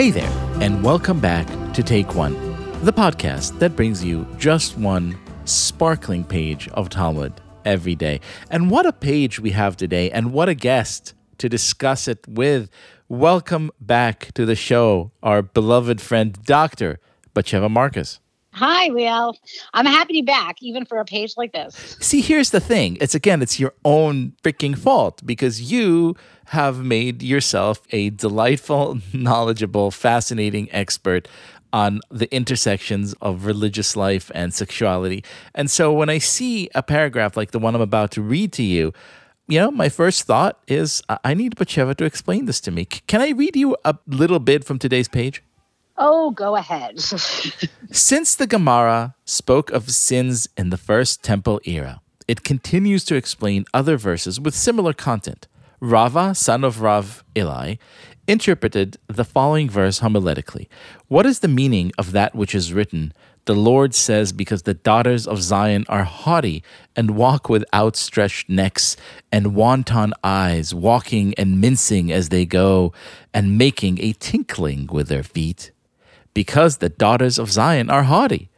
Hey there, and welcome back to Take One, the podcast that brings you just one sparkling page of Talmud every day. And what a page we have today, and what a guest to discuss it with. Welcome back to the show, our beloved friend, Dr. Batsheva Marcus. Hi, Liel. I'm happy to be back, even for a page like this. See, here's the thing. It's again, it's your own freaking fault because you have made yourself a delightful, knowledgeable, fascinating expert on the intersections of religious life and sexuality. And so when I see a paragraph like the one I'm about to read to you, you know, my first thought is I need Batsheva to explain this to me. Can I read you a little bit from today's page? Oh, go ahead. Since the Gemara spoke of sins in the first temple era, it continues to explain other verses with similar content. Rava, son of Rav Eli, interpreted the following verse homiletically What is the meaning of that which is written? The Lord says, Because the daughters of Zion are haughty and walk with outstretched necks and wanton eyes, walking and mincing as they go, and making a tinkling with their feet. Because the daughters of Zion are haughty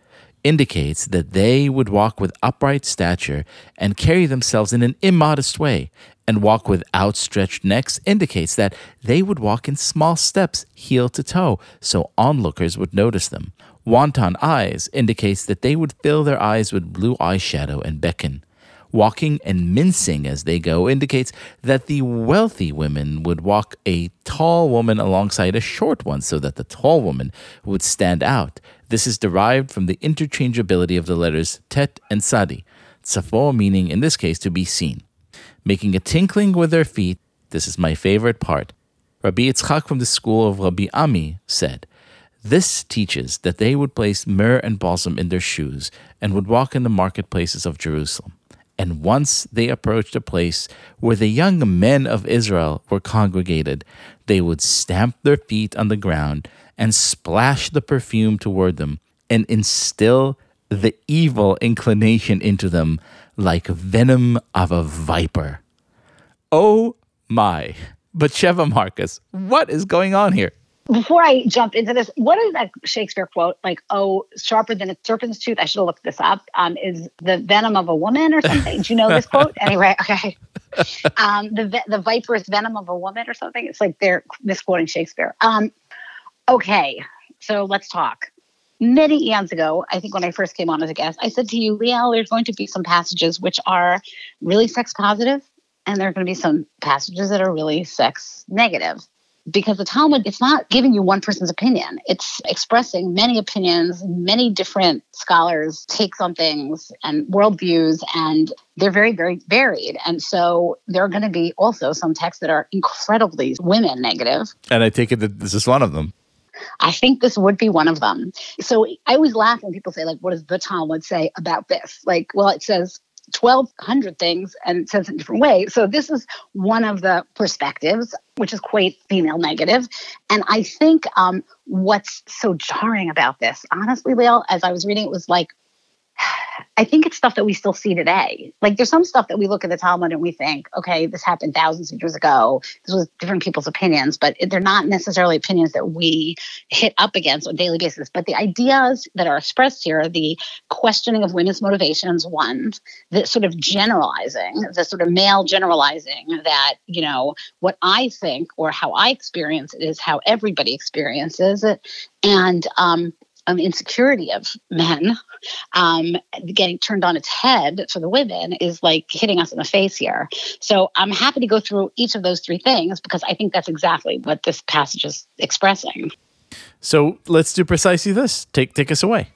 indicates that they would walk with upright stature and carry themselves in an immodest way, and walk with outstretched necks indicates that they would walk in small steps, heel to toe, so onlookers would notice them. Wanton eyes indicates that they would fill their eyes with blue eyeshadow and beckon. Walking and mincing as they go indicates that the wealthy women would walk a tall woman alongside a short one so that the tall woman would stand out. This is derived from the interchangeability of the letters tet and sadi, tsafo meaning in this case to be seen. Making a tinkling with their feet, this is my favorite part. Rabbi Yitzchak from the school of Rabbi Ami said, this teaches that they would place myrrh and balsam in their shoes and would walk in the marketplaces of Jerusalem. And once they approached a place where the young men of Israel were congregated, they would stamp their feet on the ground and splash the perfume toward them and instill the evil inclination into them like venom of a viper. Oh my. Batsheva Marcus, what is going on here? Before I jump into this, what is that Shakespeare quote? Like, oh, sharper than a serpent's tooth. I should have looked this up. Um, is the venom of a woman or something? Do you know this quote? Anyway, okay. Um, the the viper's venom of a woman or something. It's like they're misquoting Shakespeare. Um, okay, so let's talk. Many eons ago, I think when I first came on as a guest, I said to you, Liel, there's going to be some passages which are really sex positive, and there are going to be some passages that are really sex negative because the Talmud, it's not giving you one person's opinion. It's expressing many opinions, many different scholars' takes on things and worldviews, and they're very, very varied. And so there are going to be also some texts that are incredibly women negative. And I take it that this is one of them. I think this would be one of them. So I always laugh when people say, like, what does the Talmud say about this? Like, well, it says 1,200 things and says it in different ways. So this is one of the perspectives, which is quite female negative. And I think um, what's so jarring about this, honestly, Liel, as I was reading, it was like, I think it's stuff that we still see today. Like there's some stuff that we look at the Talmud and we think, okay, this happened thousands of years ago. This was different people's opinions, but they're not necessarily opinions that we hit up against on a daily basis. But the ideas that are expressed here, the questioning of women's motivations, one, the sort of generalizing, the sort of male generalizing that, you know, what I think or how I experience it is how everybody experiences it. And um, um, insecurity of men um, getting turned on its head for the women is like hitting us in the face here. So I'm happy to go through each of those three things because I think that's exactly what this passage is expressing. So let's do precisely this. Take take us away.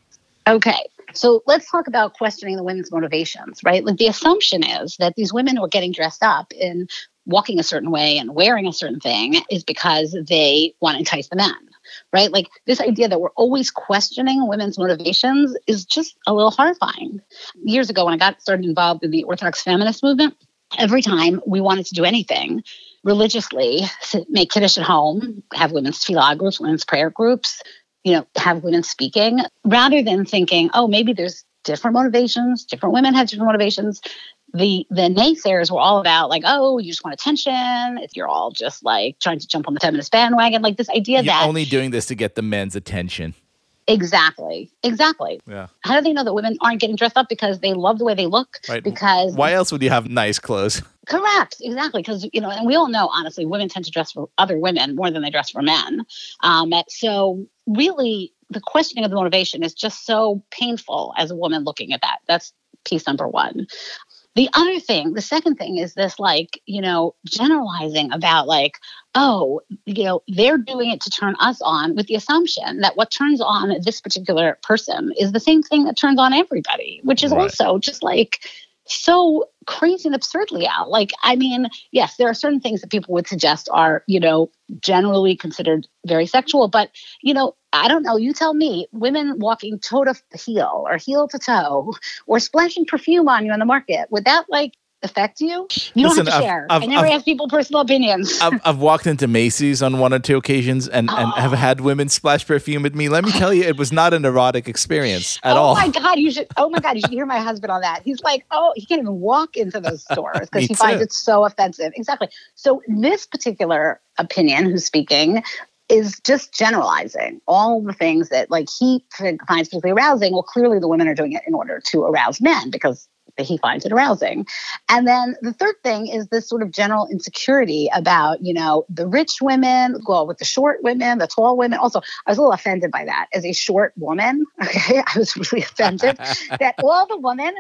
Okay. So let's talk about questioning the women's motivations, right? Like the assumption is that these women who are getting dressed up in walking a certain way and wearing a certain thing is because they want to entice the men right? Like this idea that we're always questioning women's motivations is just a little horrifying. Years ago, when I got started involved in the Orthodox feminist movement, every time we wanted to do anything religiously, make Kiddush at home, have women's tefillah groups, women's prayer groups, you know, have women speaking, rather than thinking, oh, maybe there's different motivations, different women have different motivations, the the naysayers were all about like, oh, you just want attention. If you're all just like trying to jump on the feminist bandwagon, like this idea You're that only doing this to get the men's attention. exactly, exactly. Yeah. How do they know that women aren't getting dressed up because they love the way they look? Right. Because Why else would you have nice clothes? Correct, exactly. Because you know, and we all know, honestly, women tend to dress for other women more than they dress for men. Um, so really, the questioning of the motivation is just so painful as a woman looking at that. That's piece number one. The other thing, the second thing is this like, you know, generalizing about like, oh, you know, they're doing it to turn us on with the assumption that what turns on this particular person is the same thing that turns on everybody, which is Right. also just like so crazy and absurdly out. Like, I mean, yes, there are certain things that people would suggest are, you know, generally considered very sexual, but, you know, I don't know. You tell me, women walking toe to heel or heel to toe or splashing perfume on you on the market, would that like affect you? You don't have to I've- share. I've- I never I've- ask people personal opinions. I've, I've walked into Macy's on one or two occasions and, and have Oh. had women splash perfume at me. Let me tell you, it was not an erotic experience at oh all. my god, you should. Oh my god, you should hear my husband on that. He's like, oh, he can't even walk into those stores because he finds too. it so offensive. Exactly. So this particular opinion, who's speaking, is just generalizing all the things that like he finds particularly arousing. Well, clearly the women are doing it in order to arouse men because he finds it arousing. And then the third thing is this sort of general insecurity about, you know, the rich women, well, with the short women, the tall women. Also, I was a little offended by that as a short woman. Okay. I was really offended that all the women,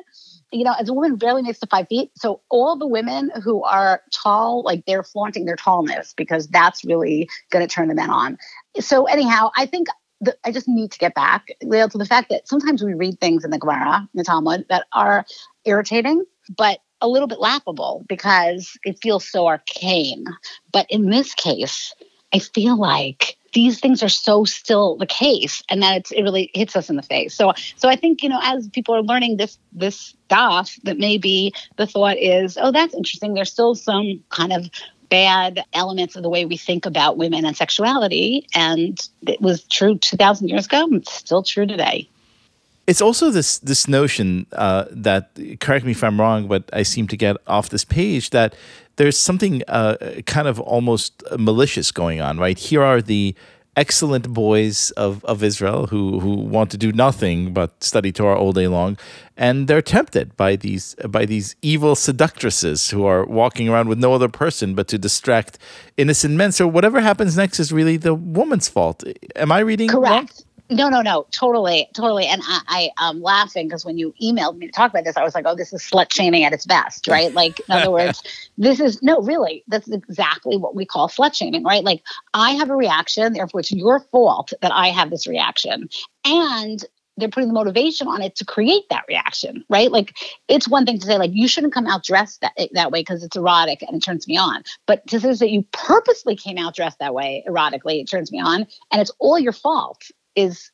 you know, as a woman barely makes to five feet. So all the women who are tall, like they're flaunting their tallness because that's really going to turn the men on. So anyhow, I think the, I just need to get back, Liel, to the fact that sometimes we read things in the Gemara, in the Talmud, that are irritating, but a little bit laughable because it feels so arcane. But in this case, I feel like these things are so still the case, and that it really hits us in the face. So, so I think you know, as people are learning this this stuff, that maybe the thought is, oh, that's interesting. There's still some kind of bad elements of the way we think about women and sexuality, and it was true 2,000 years ago, and it's still true today. It's also this this notion uh, that correct me if I'm wrong, but I seem to get off this page that there's something uh, kind of almost malicious going on. Right here are the excellent boys of, of Israel who who want to do nothing but study Torah all day long, and they're tempted by these by these evil seductresses who are walking around with no other person but to distract innocent men. So whatever happens next is really the woman's fault. Am I reading wrong? No, no, no, totally, totally. And I, I am laughing because when you emailed me to talk about this, I was like, oh, this is slut shaming at its best, right? Like, in other words, this is no, really, that's exactly what we call slut shaming, right? Like, I have a reaction, therefore, it's your fault that I have this reaction. And they're putting the motivation on it to create that reaction, right? Like, it's one thing to say, like, you shouldn't come out dressed that, that way because it's erotic and it turns me on. But to say that you purposely came out dressed that way erotically, it turns me on, and it's all your fault is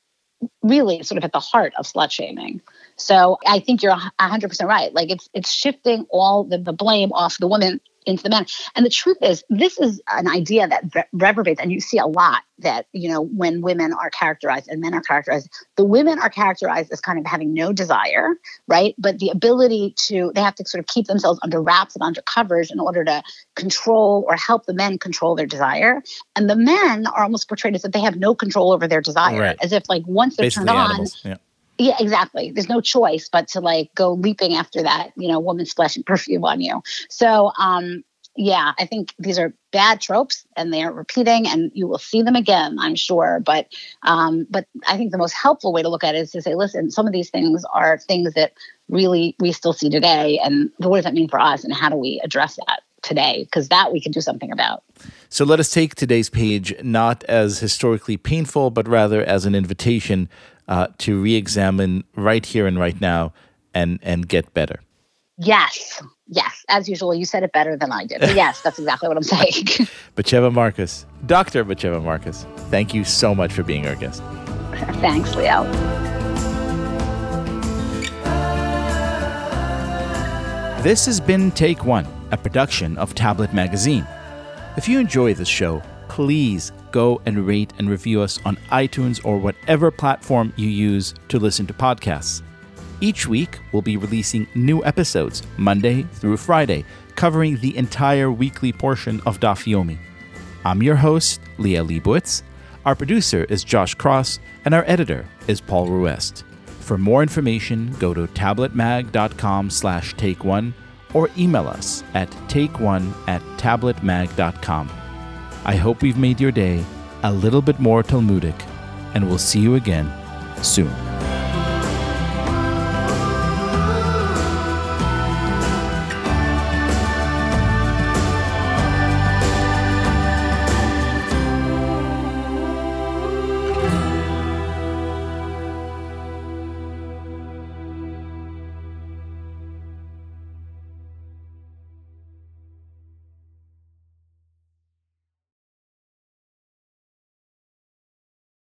really sort of at the heart of slut shaming. So I think you're 100% right. Like it's it's shifting all the, the blame off the woman into the men. And the truth is, this is an idea that re- reverberates, and you see a lot that, you know, when women are characterized and men are characterized, the women are characterized as kind of having no desire, right? But the ability to, they have to sort of keep themselves under wraps and under covers in order to control or help the men control their desire. And the men are almost portrayed as if they have no control over their desire, Right. as if like once they're Basically, turned on. Yeah. Yeah, exactly. There's no choice but to like go leaping after that, you know, woman's flesh and perfume on you. So, um, yeah, I think these are bad tropes and they are repeating and you will see them again, I'm sure. But um, but I think the most helpful way to look at it is to say, listen, some of these things are things that really we still see today. And what does that mean for us? And how do we address that today? Because that we can do something about. So let us take today's page not as historically painful, but rather as an invitation uh, to re examine right here and right now and, and get better. Yes. Yes. As usual, you said it better than I did. But yes, that's exactly what I'm saying. Batsheva Marcus, Dr. Batsheva Marcus, thank you so much for being our guest. Thanks, Liel. This has been Take One, a production of Tablet Magazine. If you enjoy this show, please go and rate and review us on iTunes or whatever platform you use to listen to podcasts. Each week, we'll be releasing new episodes, Monday through Friday, covering the entire weekly portion of Daf Yomi. I'm your host, Liel Leibovitz. Our producer is Josh Cross, and our editor is Paul Ruest. For more information, go to tabletmag.com slash take one or email us at take1 at tabletmag.com. I hope we've made your day a little bit more Talmudic, and we'll see you again soon.